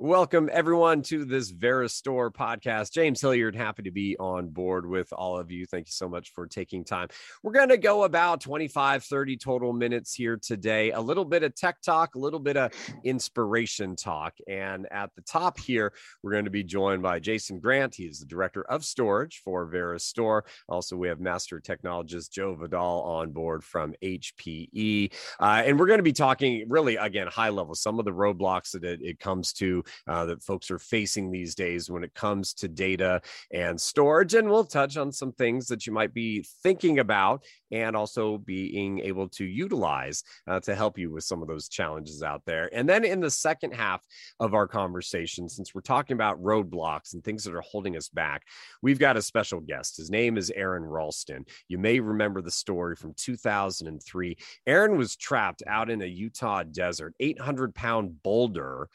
Welcome, everyone, to this VeriStor podcast. James Hilliard, happy to be on board with all of you. Thank you so much for taking time. We're going to go about 25, 30 total minutes here today. A little bit of tech talk, a little bit of inspiration talk. And at the top here, we're going to be joined by Jason Grant. He is the director of storage for VeriStor. Also, we have master technologist Joe Vidal on board from HPE. Uh, and we're going to be talking really, again, high level, some of the roadblocks that it, it comes to uh, that folks are facing these days when it comes to data and storage. And we'll touch on some things that you might be thinking about and also being able to utilize uh, to help you with some of those challenges out there. And then in the second half of our conversation, since we're talking about roadblocks and things that are holding us back, we've got a special guest. His name is Aron Ralston. You may remember the story from 2003. Aron was trapped out in a Utah desert, 800 pound boulder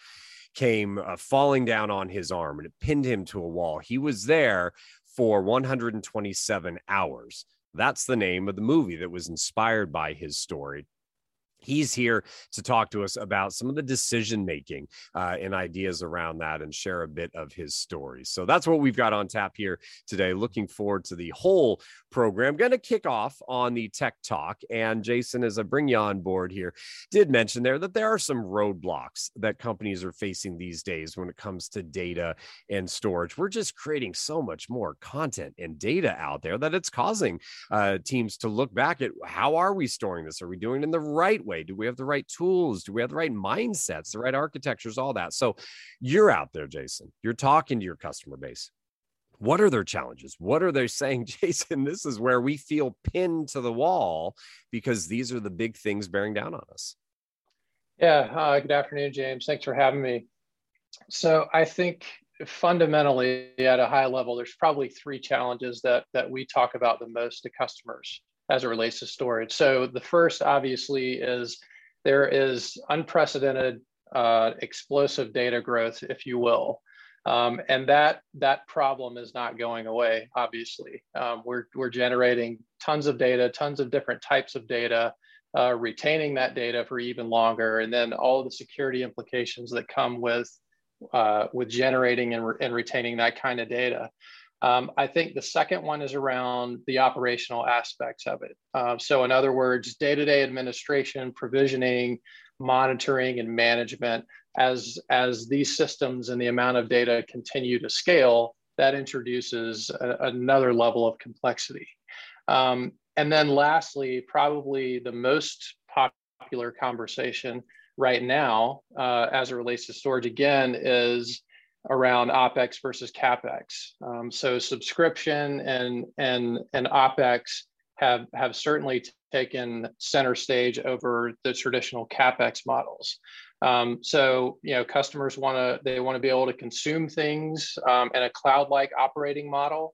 came uh, falling down on his arm and it pinned him to a wall. He was there for 127 hours. That's the name of the movie that was inspired by his story. He's here to talk to us about some of the decision making uh, and ideas around that and share a bit of his story. So that's what we've got on tap here today. Looking forward to the whole program. Going to kick off on the tech talk. And Jason, as I bring you on board here, did mention there that there are some roadblocks that companies are facing these days when it comes to data and storage. We're just creating so much more content and data out there that it's causing uh, teams to look back at how are we storing this? Are we doing it in the right way? Do we have the right tools? Do we have the right mindsets, the right architectures, all that? So you're out there, Jason. You're talking to your customer base. What are their challenges? What are they saying, Jason? This is where we feel pinned to the wall because these are the big things bearing down on us. Yeah. Uh, good afternoon, James. Thanks for having me. So I think fundamentally at a high level, there's probably three challenges that that we talk about the most to customers as it relates to storage. So the first, obviously, is there is unprecedented uh, explosive data growth, if you will. Um, and that that problem is not going away. Obviously, um, we're we're generating tons of data, tons of different types of data, uh, retaining that data for even longer, and then all the security implications that come with uh, with generating and, re- and retaining that kind of data. Um, I think the second one is around the operational aspects of it. Uh, so, in other words, day to day administration, provisioning, monitoring, and management. As, as these systems and the amount of data continue to scale, that introduces a, another level of complexity. Um, and then, lastly, probably the most popular conversation right now, uh, as it relates to storage, again, is around opex versus capex. Um, so subscription and and and opex have have certainly taken center stage over the traditional capex models. Um, so you know customers want to they want to be able to consume things um, in a cloud-like operating model.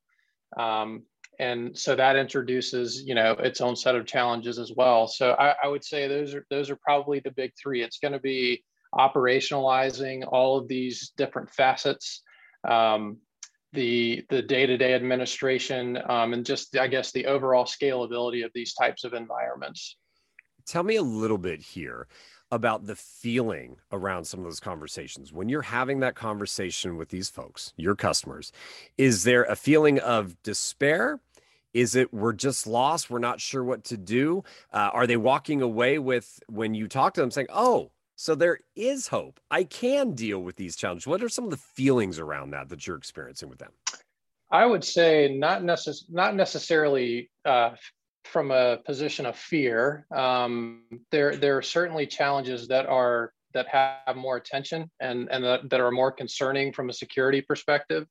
Um, and so that introduces you know its own set of challenges as well so I, I would say those are those are probably the big three it's going to be operationalizing all of these different facets, um, the the day-to-day administration, um, and just I guess the overall scalability of these types of environments. Tell me a little bit here about the feeling around some of those conversations when you're having that conversation with these folks, your customers. Is there a feeling of despair? Is it we're just lost? We're not sure what to do? Uh, are they walking away with when you talk to them saying, "Oh, so there is hope. I can deal with these challenges. What are some of the feelings around that that you're experiencing with them? I would say not necess- not necessarily uh, from a position of fear. Um, there there are certainly challenges that are that have more attention and and that, are more concerning from a security perspective.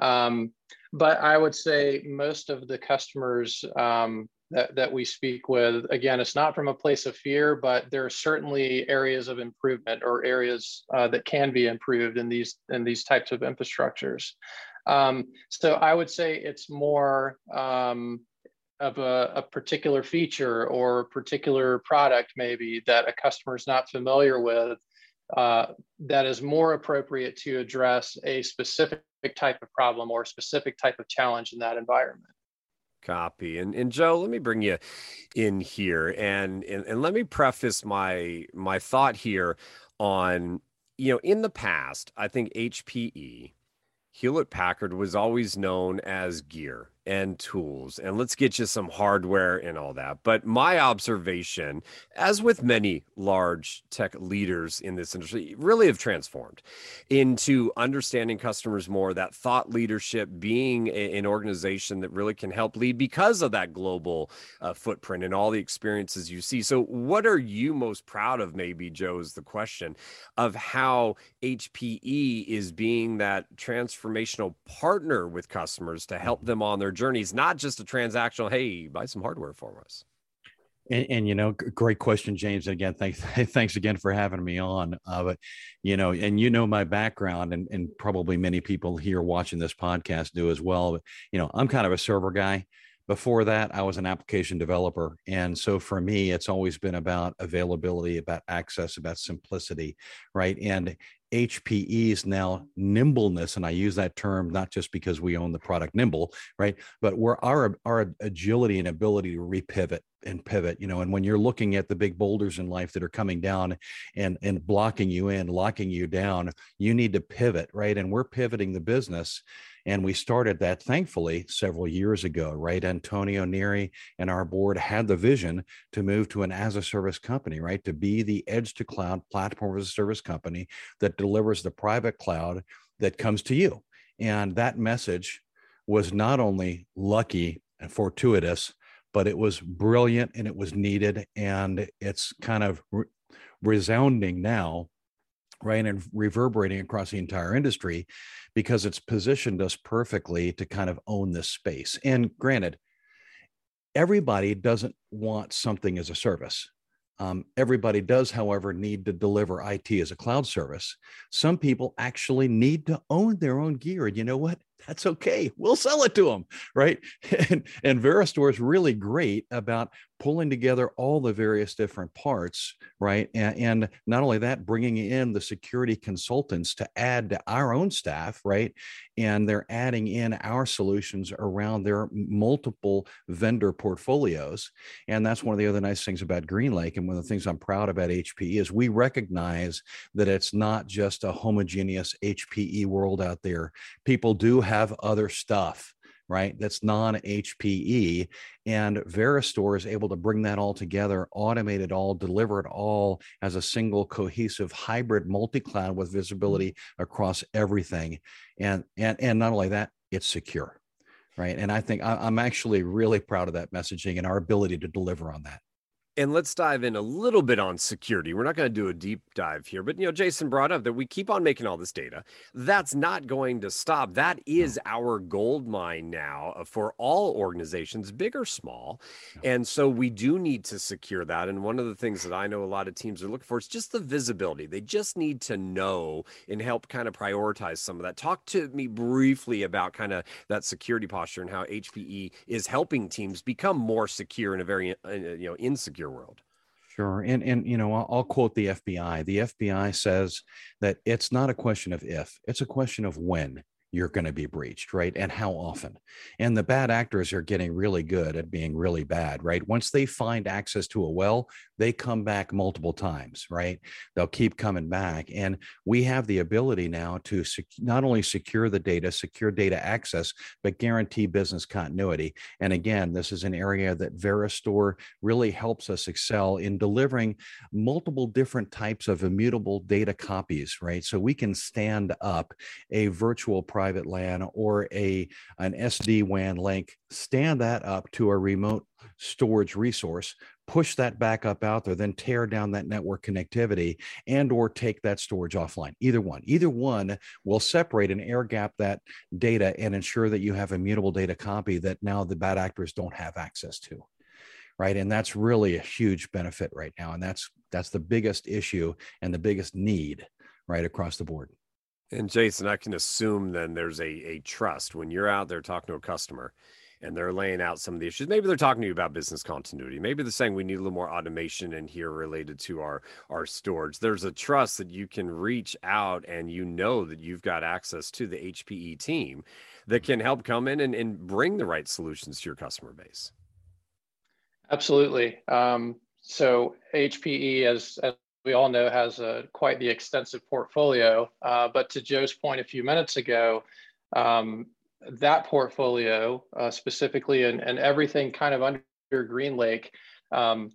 Um, but I would say most of the customers um, that, that we speak with, again, it's not from a place of fear, but there are certainly areas of improvement or areas uh, that can be improved in these in these types of infrastructures. Um, so I would say it's more um, of a, a, particular feature or particular product maybe that a customer is not familiar with uh, that is more appropriate to address a specific type of problem or a specific type of challenge in that environment. Copy. And and Joe, let me bring you in here and and, and let me preface my my thought here on you know, in the past, I think HPE, Hewlett Packard was always known as gear and tools and let's get you some hardware and all that. But my observation, as with many large tech leaders in this industry, really have transformed into understanding customers more, that thought leadership, being a, an organization that really can help lead because of that global uh, footprint and all the experiences you see. So, what are you most proud of? Maybe, Joe, is the question of how HPE is being that transformational partner with customers to help them on their their journeys, not just a transactional, hey, buy some hardware for us. And, and, you know, great question, James. And again, thanks, thanks again for having me on. Uh, but you know, and you know my background, and, and probably many people here watching this podcast do as well. But you know, I'm kind of a server guy. Before that, I was an application developer, and so for me, it's always been about availability, about access, about simplicity, right? And HPE's now nimbleness, and I use that term not just because we own the product Nimble, right? But we're our our agility and ability to repivot and pivot, you know. And when you're looking at the big boulders in life that are coming down and and blocking you in, locking you down, you need to pivot, right? And we're pivoting the business and we started that thankfully several years ago, right? Antonio Neri and our board had the vision to move to an as a service company, right? To be the edge to cloud platform as a service company that delivers the private cloud that comes to you. And that message was not only lucky and fortuitous, but it was brilliant and it was needed. And it's kind of re- resounding now right and reverberating across the entire industry because it's positioned us perfectly to kind of own this space and granted everybody doesn't want something as a service um, everybody does, however, need to deliver IT as a cloud service. Some people actually need to own their own gear. And you know what? That's okay. We'll sell it to them, right? And, and VeriStor is really great about pulling together all the various different parts, right? And, and, not only that, bringing in the security consultants to add to our own staff, right? And they're adding in our solutions around their multiple vendor portfolios. And that's one of the other nice things about GreenLake. And one of the things I'm proud about HPE is we recognize that it's not just a homogeneous HPE world out there. People do have other stuff right? That's non HPE. And VeriStor is able to bring that all together, automate it all, deliver it all as a single cohesive hybrid multi cloud with mm-hmm. visibility across everything. And, and, and not only that, it's secure. Right. And I think I'm actually really proud of that messaging and our ability to deliver on that. And let's dive in a little bit on security. We're not going to do a deep dive here, but you know, Jason brought up that we keep on making all this data. That's not going to stop. That is our gold mine now uh, for all organizations, big or small. And so we do need to secure that. And one of the things that I know a lot of teams are looking for is just the visibility. They just need to know and help kind of prioritize some of that. Talk to me briefly about kind of that security posture and how HPE is helping teams become more secure in a very uh, you know insecure world. Sure. And, and you know, I'll, I'll, quote the FBI. The FBI says that it's not a question of if, it's a question of when you're going to be breached, right? And how often. And the bad actors are getting really good at being really bad, right? Once they find access to a well, they come back multiple times, right? They'll keep coming back. And we have the ability now to sec- not only secure the data, secure data access, but guarantee business continuity. And again, this is an area that VeriStor really helps us excel in delivering multiple different types of immutable data copies, right? So we can stand up a virtual private LAN or a an SD WAN link, stand that up to a remote storage resource push that back up out there then tear down that network connectivity and or take that storage offline. Either one. Either one will separate and air gap that data and ensure that you have immutable data copy that now the bad actors don't have access to right? And that's really a huge benefit right now and that's that's the biggest issue and the biggest need right across the board and Jason, I can assume then there's a, a trust when you're out there talking to a customer and they're laying out some of the issues. Maybe they're talking to you about business continuity. Maybe they're saying we need a little more automation in here related to our our storage. There's a trust that you can reach out and you know that you've got access to the HPE team that can help come in and, and bring the right solutions to your customer base. Absolutely. Um, so HPE, as, as we all know has a, quite the extensive portfolio. Uh, but to Joe's point a few minutes ago, um, that portfolio uh, specifically and, and everything kind of under GreenLake, um,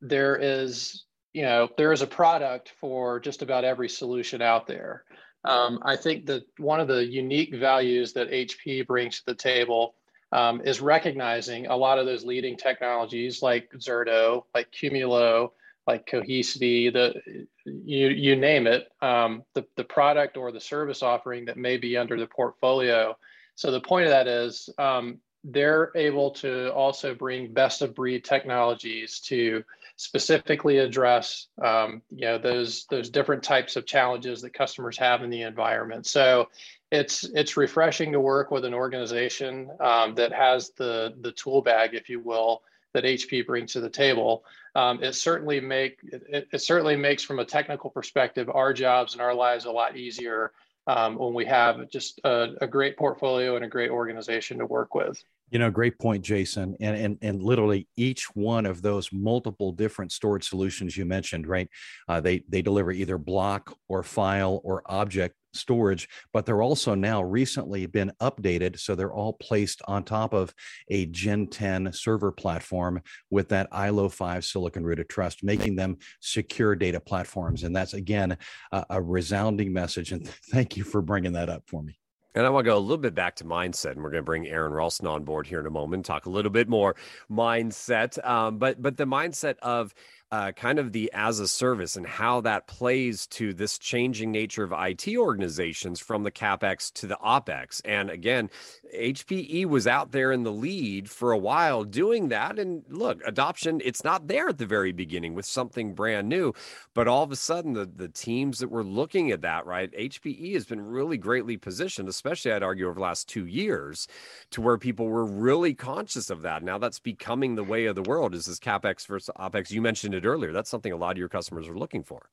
there is you know there is a product for just about every solution out there. Um, I think that one of the unique values that HP brings to the table um, is recognizing a lot of those leading technologies like Zerto, like Qumulo, like Cohesity, the you you name it, um, the the product or the service offering that may be under the portfolio. So the point of that is um, they're able to also bring best of breed technologies to specifically address um, you know those those different types of challenges that customers have in the environment. So it's it's refreshing to work with an organization um, that has the the tool bag, if you will, that HP brings to the table. Um, it certainly make it, it, certainly makes from a technical perspective our jobs and our lives a lot easier um, when we have just a, a great portfolio and a great organization to work with. You know, great point, Jason. And, and, and literally each one of those multiple different storage solutions you mentioned, right? Uh, they, they deliver either block or file or object storage, but they're also now recently been updated. So they're all placed on top of a Gen 10 server platform with that ILO 5 silicon root of trust, making them secure data platforms. And that's, again, a, a resounding message. And thank you for bringing that up for me. And I want to go a little bit back to mindset, and we're going to bring Aron Ralston on board here in a moment, talk a little bit more mindset. Um, but but the mindset of uh, kind of the as a service and how that plays to this changing nature of IT organizations from the capex to the opex. And again, HPE was out there in the lead for a while doing that. And look, adoption, it's not there at the very beginning with something brand new, but all of a sudden, the, the teams that were looking at that, right? HPE has been really greatly positioned, especially I'd argue over the last two years, to where people were really conscious of that. Now that's becoming the way of the world is this capex versus opex. You mentioned it earlier. That's something a lot of your customers are looking for.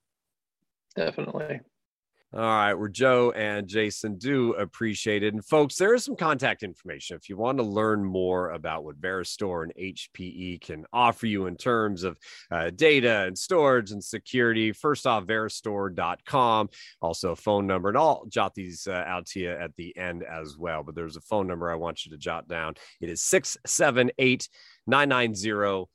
Definitely. All right, we're Joe and Jason do appreciate it. And folks, there is some contact information if you want to learn more about what VeriStor and HPE can offer you in terms of uh, data and storage and security. First off, veristor.com, also a phone number, and I'll jot these uh, out to you at the end as well. But there's a phone number I want you to jot down. It is 678 990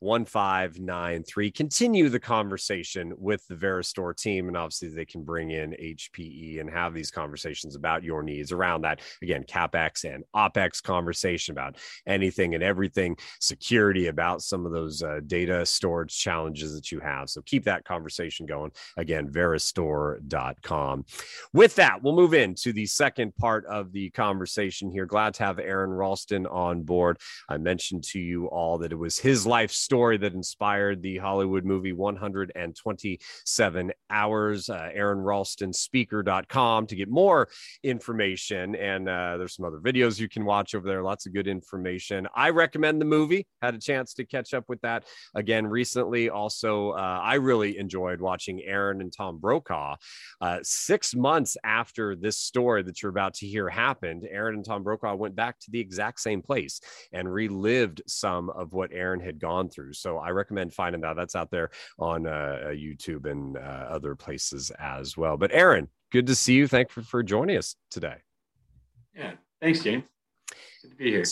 1593. Continue the conversation with the VeriStor team. And obviously, they can bring in HPE and have these conversations about your needs around that. Again, CapEx and OpEx conversation about anything and everything, security about some of those uh, data storage challenges that you have. So keep that conversation going. Again, veristor.com. With that, we'll move into the second part of the conversation here. Glad to have Aron Ralston on board. I mentioned to you all that it was his life story that inspired the Hollywood movie 127 Hours. Uh, Aron Ralston speaker.com to get more information. And uh, there's some other videos you can watch over there. Lots of good information. I recommend the movie. Had a chance to catch up with that again recently. Also, uh, I really enjoyed watching Aron and Tom Brokaw. Uh, six months after this story that you're about to hear happened, Aron and Tom Brokaw went back to the exact same place and relived some of what Aron had gone through. So I recommend finding that. That's out there on uh, YouTube and uh, other places as well. But Aron, good to see you. Thank you for joining us today. Yeah, thanks, James. Good to be here.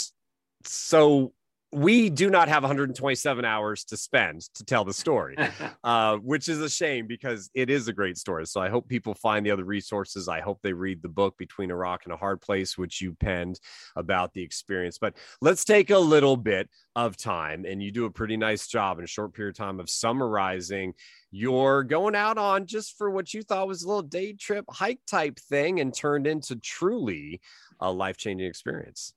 So we do not have 127 hours to spend to tell the story, uh, which is a shame because it is a great story. So I hope people find the other resources. I hope they read the book Between a Rock and a Hard Place, which you penned about the experience. But let's take a little bit of time, and you do a pretty nice job in a short period of time of summarizing your going out on just for what you thought was a little day trip hike type thing and turned into truly a life changing experience.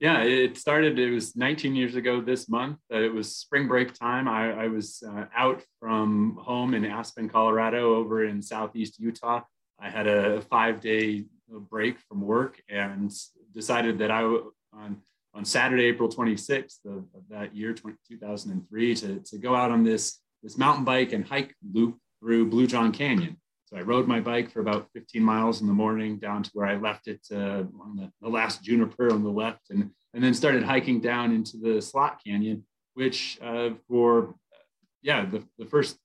Yeah, it started, it was 19 years ago this month. Uh, it was spring break time. I, I was uh, out from home in Aspen, Colorado, over in Southeast Utah. I had a five day break from work and decided that I, on, on Saturday, April 26th of, of that year, 20, 2003, to, to go out on this, this mountain bike and hike loop through Blue John Canyon. So I rode my bike for about 15 miles in the morning down to where I left it uh, on the, the, last juniper on the left, and and then started hiking down into the Slot Canyon, which uh, for yeah the, the first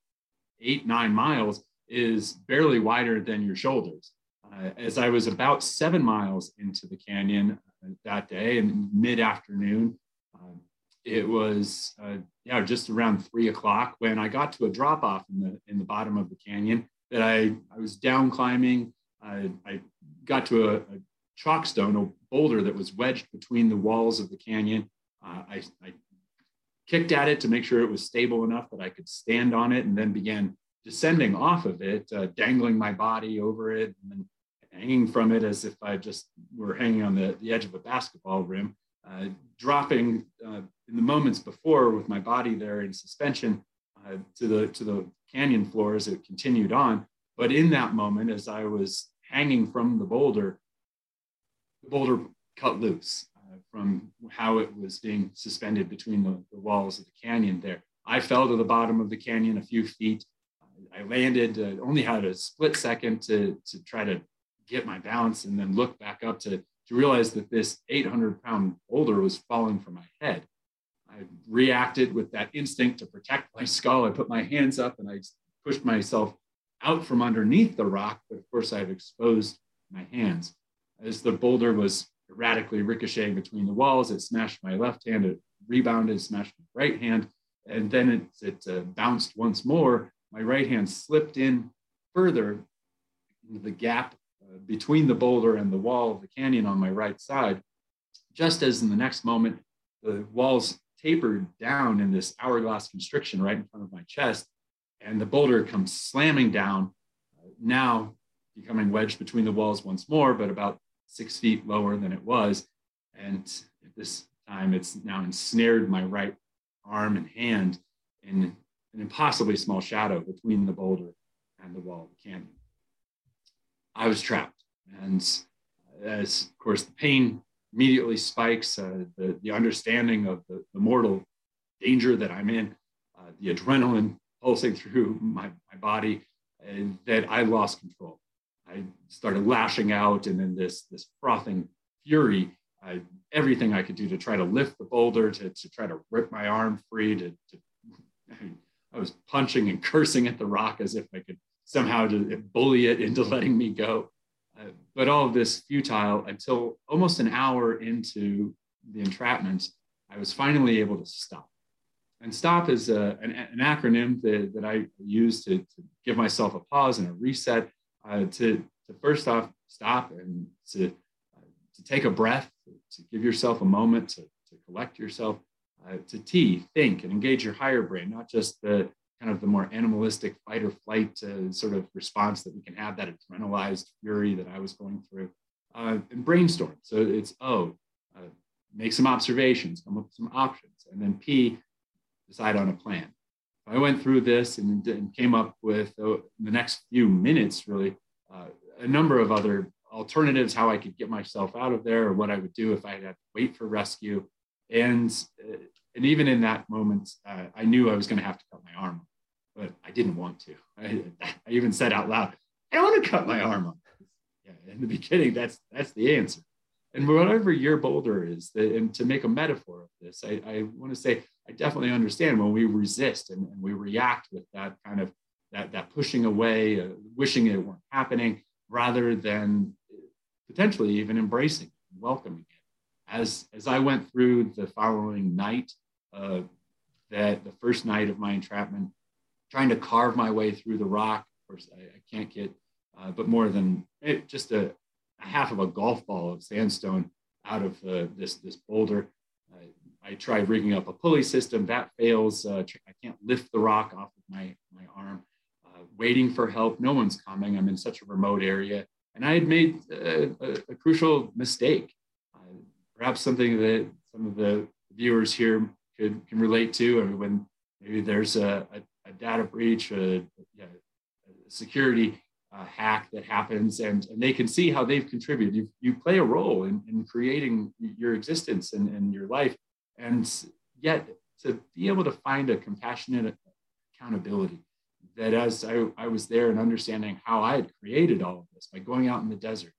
eight, nine miles is barely wider than your shoulders. Uh, as I was about seven miles into the canyon uh, that day in mid afternoon, um, it was uh, yeah just around three o'clock when I got to a drop off in the in the bottom of the canyon that I I was down climbing. I, I got to a, a chockstone, a boulder that was wedged between the walls of the canyon. Uh, I, I kicked at it to make sure it was stable enough that I could stand on it, and then began descending off of it, uh, dangling my body over it, and then hanging from it as if I just were hanging on the, the edge of a basketball rim, uh, dropping uh, in the moments before with my body there in suspension uh, to the to the canyon floor as it continued on. But in that moment, as I was hanging from the boulder, the boulder cut loose uh, from how it was being suspended between the, the walls of the canyon there. I fell to the bottom of the canyon a few feet. I landed, uh, only had a split second to, to try to get my balance and then look back up to, to realize that this 800 pound boulder was falling from my head. I reacted with that instinct to protect my skull. I put my hands up and I pushed myself out from underneath the rock, but of course I've exposed my hands. As the boulder was erratically ricocheting between the walls, it smashed my left hand, it rebounded, smashed my right hand, and then it, it uh, bounced once more. My right hand slipped in further into the gap uh, between the boulder and the wall of the canyon on my right side. Just as in the next moment, the walls tapered down in this hourglass constriction right in front of my chest, and the boulder comes slamming down, uh, now becoming wedged between the walls once more, but about six feet lower than it was. And at this time, it's now ensnared my right arm and hand in an impossibly small shadow between the boulder and the wall of the canyon. I was trapped. And as, of course, the pain immediately spikes, uh, the, the understanding of the, the, mortal danger that I'm in, uh, the adrenaline pulsing through my, my body, and that I lost control. I started lashing out, and then this, this frothing fury, I, everything I could do to try to lift the boulder, to, to try to rip my arm free, to, to I was punching and cursing at the rock as if I could somehow to bully it into letting me go. Uh, but all of this futile until almost an hour into the entrapment, I was finally able to stop. And stop is a, an, an, acronym that, that I use to, to, give myself a pause and a reset uh, to, to first off stop and to, uh, to take a breath, to, give yourself a moment to, to collect yourself, uh, to T, think and engage your higher brain, not just the, kind of the more animalistic fight or flight uh, sort of response that we can have, that adrenalized fury that I was going through, uh, and brainstorm. So it's O, uh, make some observations, come up with some options, and then P, decide on a plan. I went through this and, and came up with uh, the next few minutes, really, uh, a number of other alternatives, how I could get myself out of there, or what I would do if I had to wait for rescue. And uh, and even in that moment, uh, I knew I was going to have to cut my arm, but I didn't want to. I, I even said out loud, "I don't want to cut my arm off." Yeah, in the beginning, that's that's the answer. And whatever your boulder is, and to make a metaphor of this, I, I want to say I definitely understand when we resist and, and we react with that kind of that that pushing away, uh, wishing it weren't happening, rather than potentially even embracing, welcoming it. As as I went through the following night uh, that the first night of my entrapment, trying to carve my way through the rock. Of course, I, I can't get, uh, but more than it, eh, just a, a, half of a golf ball of sandstone out of uh, this this boulder. I try rigging up a pulley system that fails. Uh, I can't lift the rock off of my my arm. Uh, waiting for help. No one's coming. I'm in such a remote area, and I had made a, a, a crucial mistake. Uh, perhaps something that some of the viewers here could can relate to, or when maybe there's a, a data breach, a, a security uh, hack that happens, and, and they can see how they've contributed. You, you play a role in, in creating your existence and, and your life, and yet to be able to find a compassionate accountability that as I, I was there and understanding how I had created all of this by going out in the desert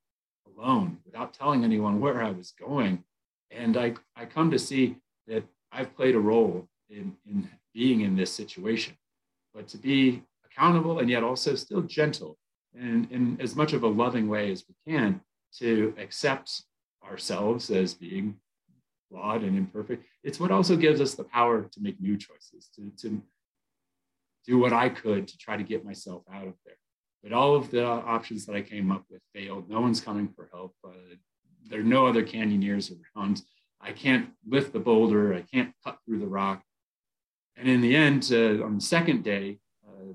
alone without telling anyone where I was going. And I, I come to see that I've played a role in, in being in this situation. But to be accountable and yet also still gentle and in as much of a loving way as we can to accept ourselves as being flawed and imperfect. It's what also gives us the power to make new choices, to, to do what I could to try to get myself out of there. But all of the options that I came up with failed. No one's coming for help. Uh, there are no other canyoneers around. I can't lift the boulder. I can't cut through the rock. And in the end, uh, on the second day uh,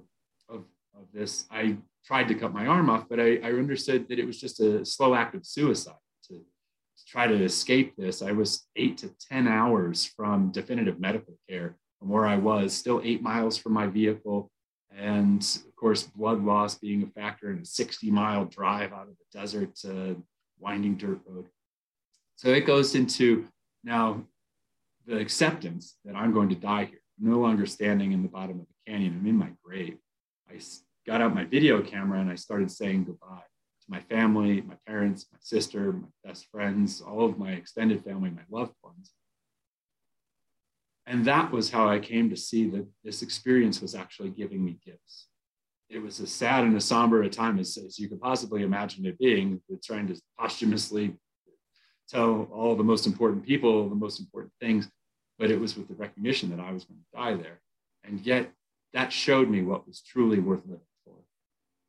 of, of this, I tried to cut my arm off, but I, I understood that it was just a slow act of suicide to, to try to escape this. I was eight to 10 hours from definitive medical care from where I was, still eight miles from my vehicle. And of course, blood loss being a factor in a 60 mile drive out of the desert to winding dirt road. So it goes into now the acceptance that I'm going to die here. No longer standing in the bottom of the canyon. I'm in my grave. I got out my video camera and I started saying goodbye to my family, my parents, my sister, my best friends, all of my extended family, my loved ones. And that was how I came to see that this experience was actually giving me gifts. It was as sad and as somber a time as, as you could possibly imagine it being, trying to posthumously tell all the most important people the most important things, but it was with the recognition that I was going to die there. And yet that showed me what was truly worth living for.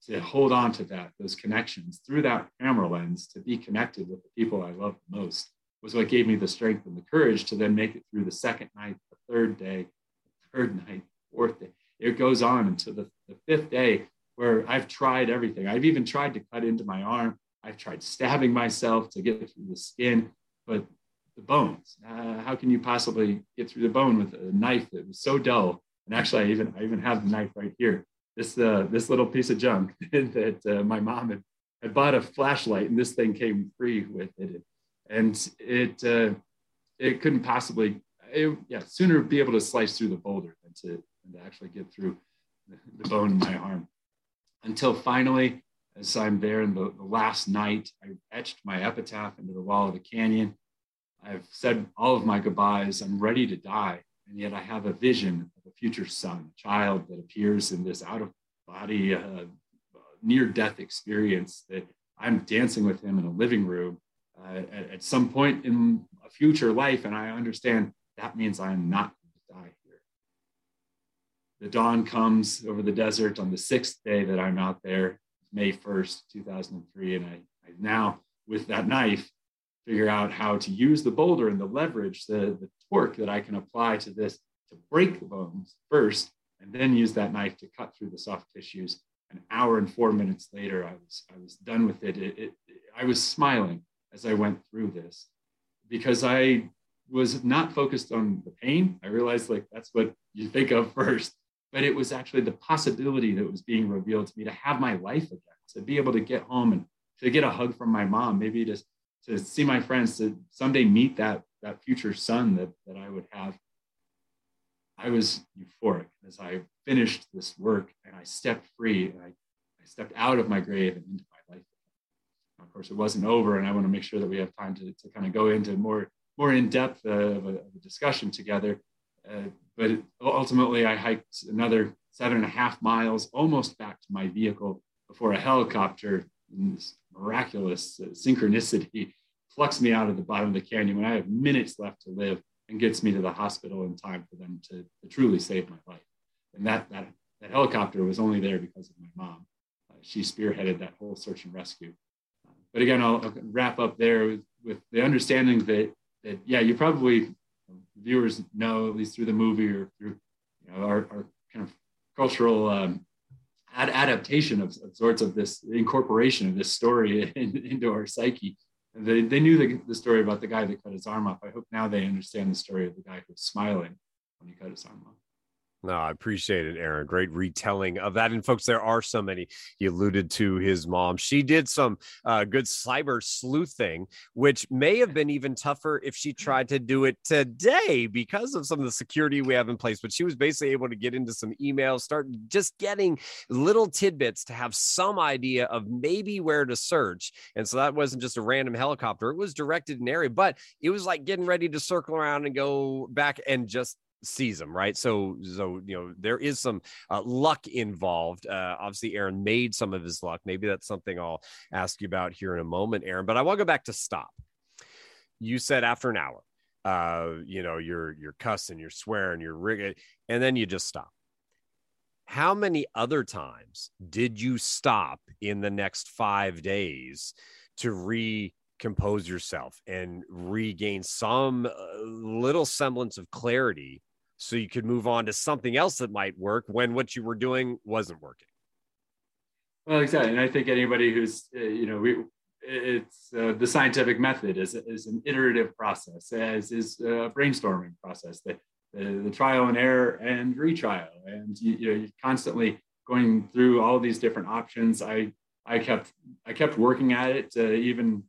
To hold on to that, those connections through that camera lens, to be connected with the people I love most was what gave me the strength and the courage to then make it through the second night, the third day, the third night, fourth day. It goes on until the, the fifth day where I've tried everything. I've even tried to cut into my arm. I've tried stabbing myself to get through the skin, but the bones. Uh, how can you possibly get through the bone with a knife that was so dull? And actually, I even I even have the knife right here. This uh, this little piece of junk that uh, my mom had, had bought a flashlight, and this thing came free with it, and it uh, it couldn't possibly. It, yeah, sooner be able to slice through the boulder than to, than to actually get through the, the bone in my arm. Until finally, as I'm there in the, the last night, I etched my epitaph into the wall of the canyon. I've said all of my goodbyes. I'm ready to die. And yet I have a vision of a future son, a child that appears in this out of body, uh, near death experience that I'm dancing with him in a living room uh, at, at, some point in a future life. And I understand that means I am not going to die here. The dawn comes over the desert on the sixth day that I'm out there, May 1st, 2003. And I, I now, with that knife, figure out how to use the boulder and the leverage, the, the torque that I can apply to this to break the bones first, and then use that knife to cut through the soft tissues. An hour and four minutes later, I was, I was done with it. It, it. I was smiling as I went through this because I was not focused on the pain. I realized like that's what you think of first, but it was actually the possibility that was being revealed to me to have my life again, to be able to get home and to get a hug from my mom, maybe to to see my friends, to someday meet that that future son that, that I would have. I was euphoric as I finished this work and I stepped free and I, I stepped out of my grave and into my life. Of course, it wasn't over, and I want to make sure that we have time to, to kind of go into more more in depth uh, of, a, of, a, discussion together. Uh, but ultimately, I hiked another seven and a half miles, almost back to my vehicle, before a helicopter miraculous uh, synchronicity plucks me out of the bottom of the canyon when I have minutes left to live and gets me to the hospital in time for them to, to truly save my life. And that, that, that helicopter was only there because of my mom. Uh, she spearheaded that whole search and rescue. Uh, but again, I'll, I'll, wrap up there with, with the understanding that, that, yeah, you probably, viewers know, at least through the movie or through you know, our, our kind of cultural um, ad- adaptation of, of, sorts of this incorporation of this story in, into our psyche. They, they knew the, the story about the guy that cut his arm off. I hope now they understand the story of the guy who's smiling when he cut his arm off. No, I appreciate it, Aron. Great retelling of that. And folks, there are so many. He alluded to his mom. She did some uh, good cyber sleuthing, which may have been even tougher if she tried to do it today because of some of the security we have in place. But she was basically able to get into some emails, start just getting little tidbits to have some idea of maybe where to search. And so that wasn't just a random helicopter, it was directed in area, but it was like getting ready to circle around and go back and just sees them, right? So, so you know, there is some uh, luck involved. Uh, obviously, Aron made some of his luck. Maybe that's something I'll ask you about here in a moment, Aron. But I want to go back to stop. You said after an hour, uh, you know, you're you're cussing, you're swearing, you're rigging, and then you just stop. How many other times did you stop in the next five days to recompose yourself and regain some uh, little semblance of clarity so you could move on to something else that might work when what you were doing wasn't working. Well, exactly, and I think anybody who's uh, you know we it's uh, the scientific method is, is an iterative process, as is a brainstorming process. The, the, the trial and error and retrial, and you, you know you're constantly going through all these different options. I I kept I kept working at it, uh, even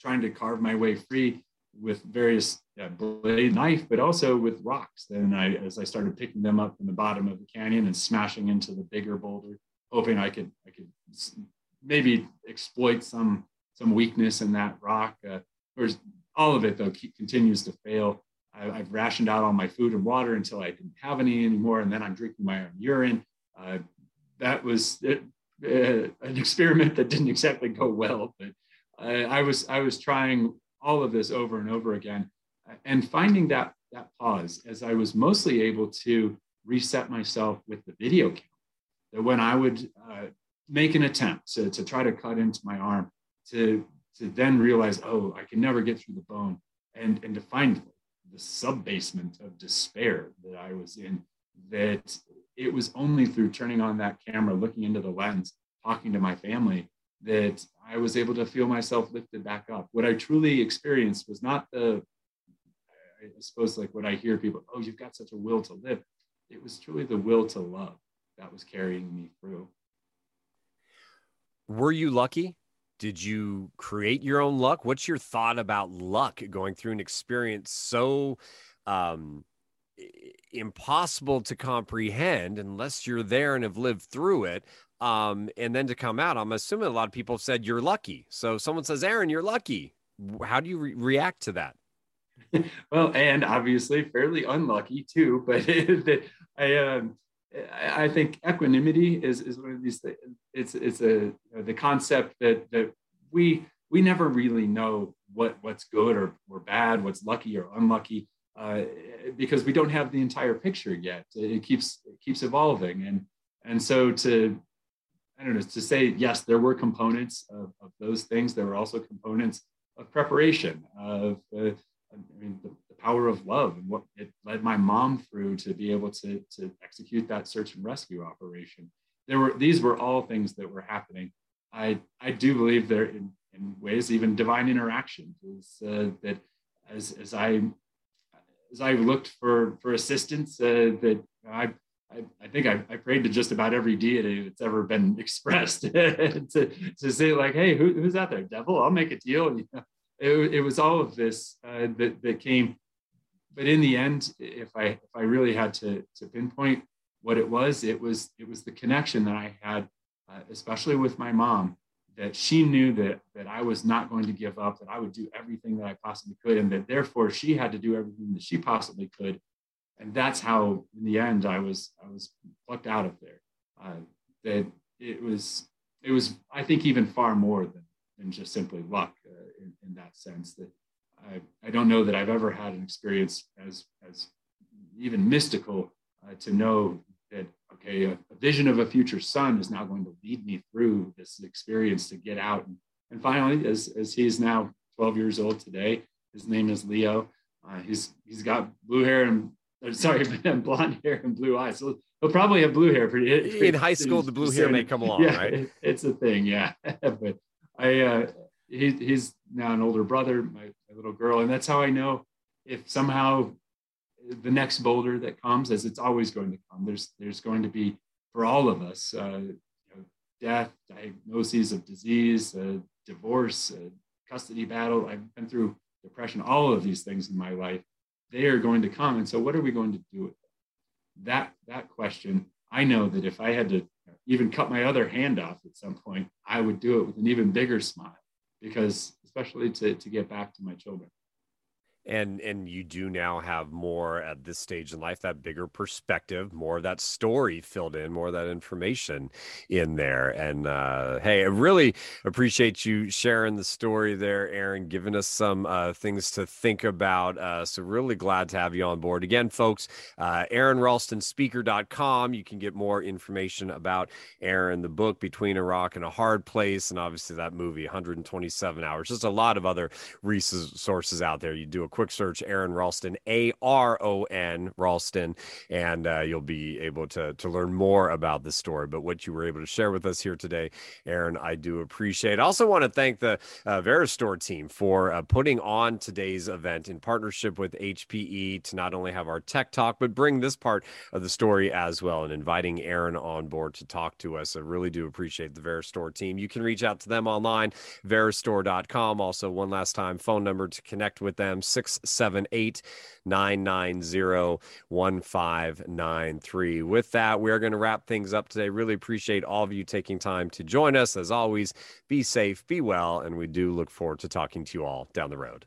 trying to carve my way free with various uh, blade knife, but also with rocks. Then I, as I started picking them up in the bottom of the canyon and smashing into the bigger boulder, hoping I could, I could maybe exploit some, some weakness in that rock. Uh, whereas all of it though continues to fail. I, have rationed out all my food and water until I didn't have any anymore, and then I'm drinking my own urine. Uh, that was it, uh, an experiment that didn't exactly go well, but I, I was I was trying all of this over and over again and finding that that pause as I was mostly able to reset myself with the video camera. That when I would uh, make an attempt to, to try to cut into my arm, to to then realize, oh, I can never get through the bone, and and to find the sub basement of despair that I was in, that it was only through turning on that camera, looking into the lens, talking to my family, that I was able to feel myself lifted back up. What I truly experienced was not the, I suppose, like when I hear people, oh, you've got such a will to live. It was truly the will to love that was carrying me through. Were you lucky? Did you create your own luck? What's your thought about luck going through an experience so um, impossible to comprehend unless you're there and have lived through it? um, and then to come out, I'm assuming a lot of people have said you're lucky. So someone says, Aron, you're lucky. How do you re- react to that? well, and obviously fairly unlucky too. But I, um, I think equanimity is, is one of these things. It's it's a the concept that that we we never really know what what's good or, or bad, what's lucky or unlucky, uh, because we don't have the entire picture yet. It keeps it keeps evolving, and and so to I don't know, to say, yes, there were components of, of those things. There were also components of preparation, of, uh, I mean, the, the, power of love and what it led my mom through to be able to, to execute that search and rescue operation. There were, these were all things that were happening. I, I do believe there in, in ways, even divine interaction is uh, that as, as I, as I looked for, for assistance, uh, that I I, I think I, I, prayed to just about every deity that's ever been expressed to, to say like, hey, who, who's out there? Devil, I'll make a deal. You know, it, it was all of this uh, that, that came. But in the end, if I if I really had to, to pinpoint what it was, it was it was the connection that I had, uh, especially with my mom, that she knew that that I was not going to give up, that I would do everything that I possibly could, and that therefore she had to do everything that she possibly could and that's how in the end I was I was plucked out of there. Uh, that it was it was I think even far more than than just simply luck uh, in, in that sense. That I I don't know that I've ever had an experience as as even mystical uh, to know that okay a, a, vision of a future son is now going to lead me through this experience to get out and, and finally as as he's now 12 years old today his name is leo uh, he's he's got blue hair and sorry, blonde hair and blue eyes. So he'll probably have blue hair. Pretty, pretty in high school, the blue hair may come along, yeah, right? It's a thing, yeah. but I, uh, he, he's now an older brother, my, my, little girl, and that's how I know if somehow the next boulder that comes, as it's always going to come, there's there's going to be for all of us, uh, you know, death, diagnoses of disease, uh, divorce, uh, custody battle. I've been through depression, all of these things in my life they are going to come. And so, what are we going to do with them? That that question, I know that if I had to even cut my other hand off at some point, I would do it with an even bigger smile, because especially to to get back to my children. And and you do now have more at this stage in life that bigger perspective more of that story filled in more of that information in there. And uh, hey i really appreciate you sharing the story there aron giving us some uh, things to think about uh, so really glad to have you on board. Again folks uh, aronralstonspeaker.com you can get more information about aron the book between a rock and a hard place and obviously that movie 127 hours. Just a lot of other resources out there. You do a quick search Aron Ralston, A R O N Ralston, and uh, you'll be able to to learn more about the story. But what you were able to share with us here today, Aron, I do appreciate. I also want to thank the uh, VeriStor team for uh, putting on today's event in partnership with HPE to not only have our tech talk, but bring this part of the story as well, and inviting Aron on board to talk to us. I really do appreciate the VeriStor team. You can reach out to them online, veristor.com. Also, one last time, phone number to connect with them, 678 990 1593. With that, we're going to wrap things up today. Really appreciate all of you taking time to join us. As always, be safe, be well, and we do look forward to talking to you all down the road.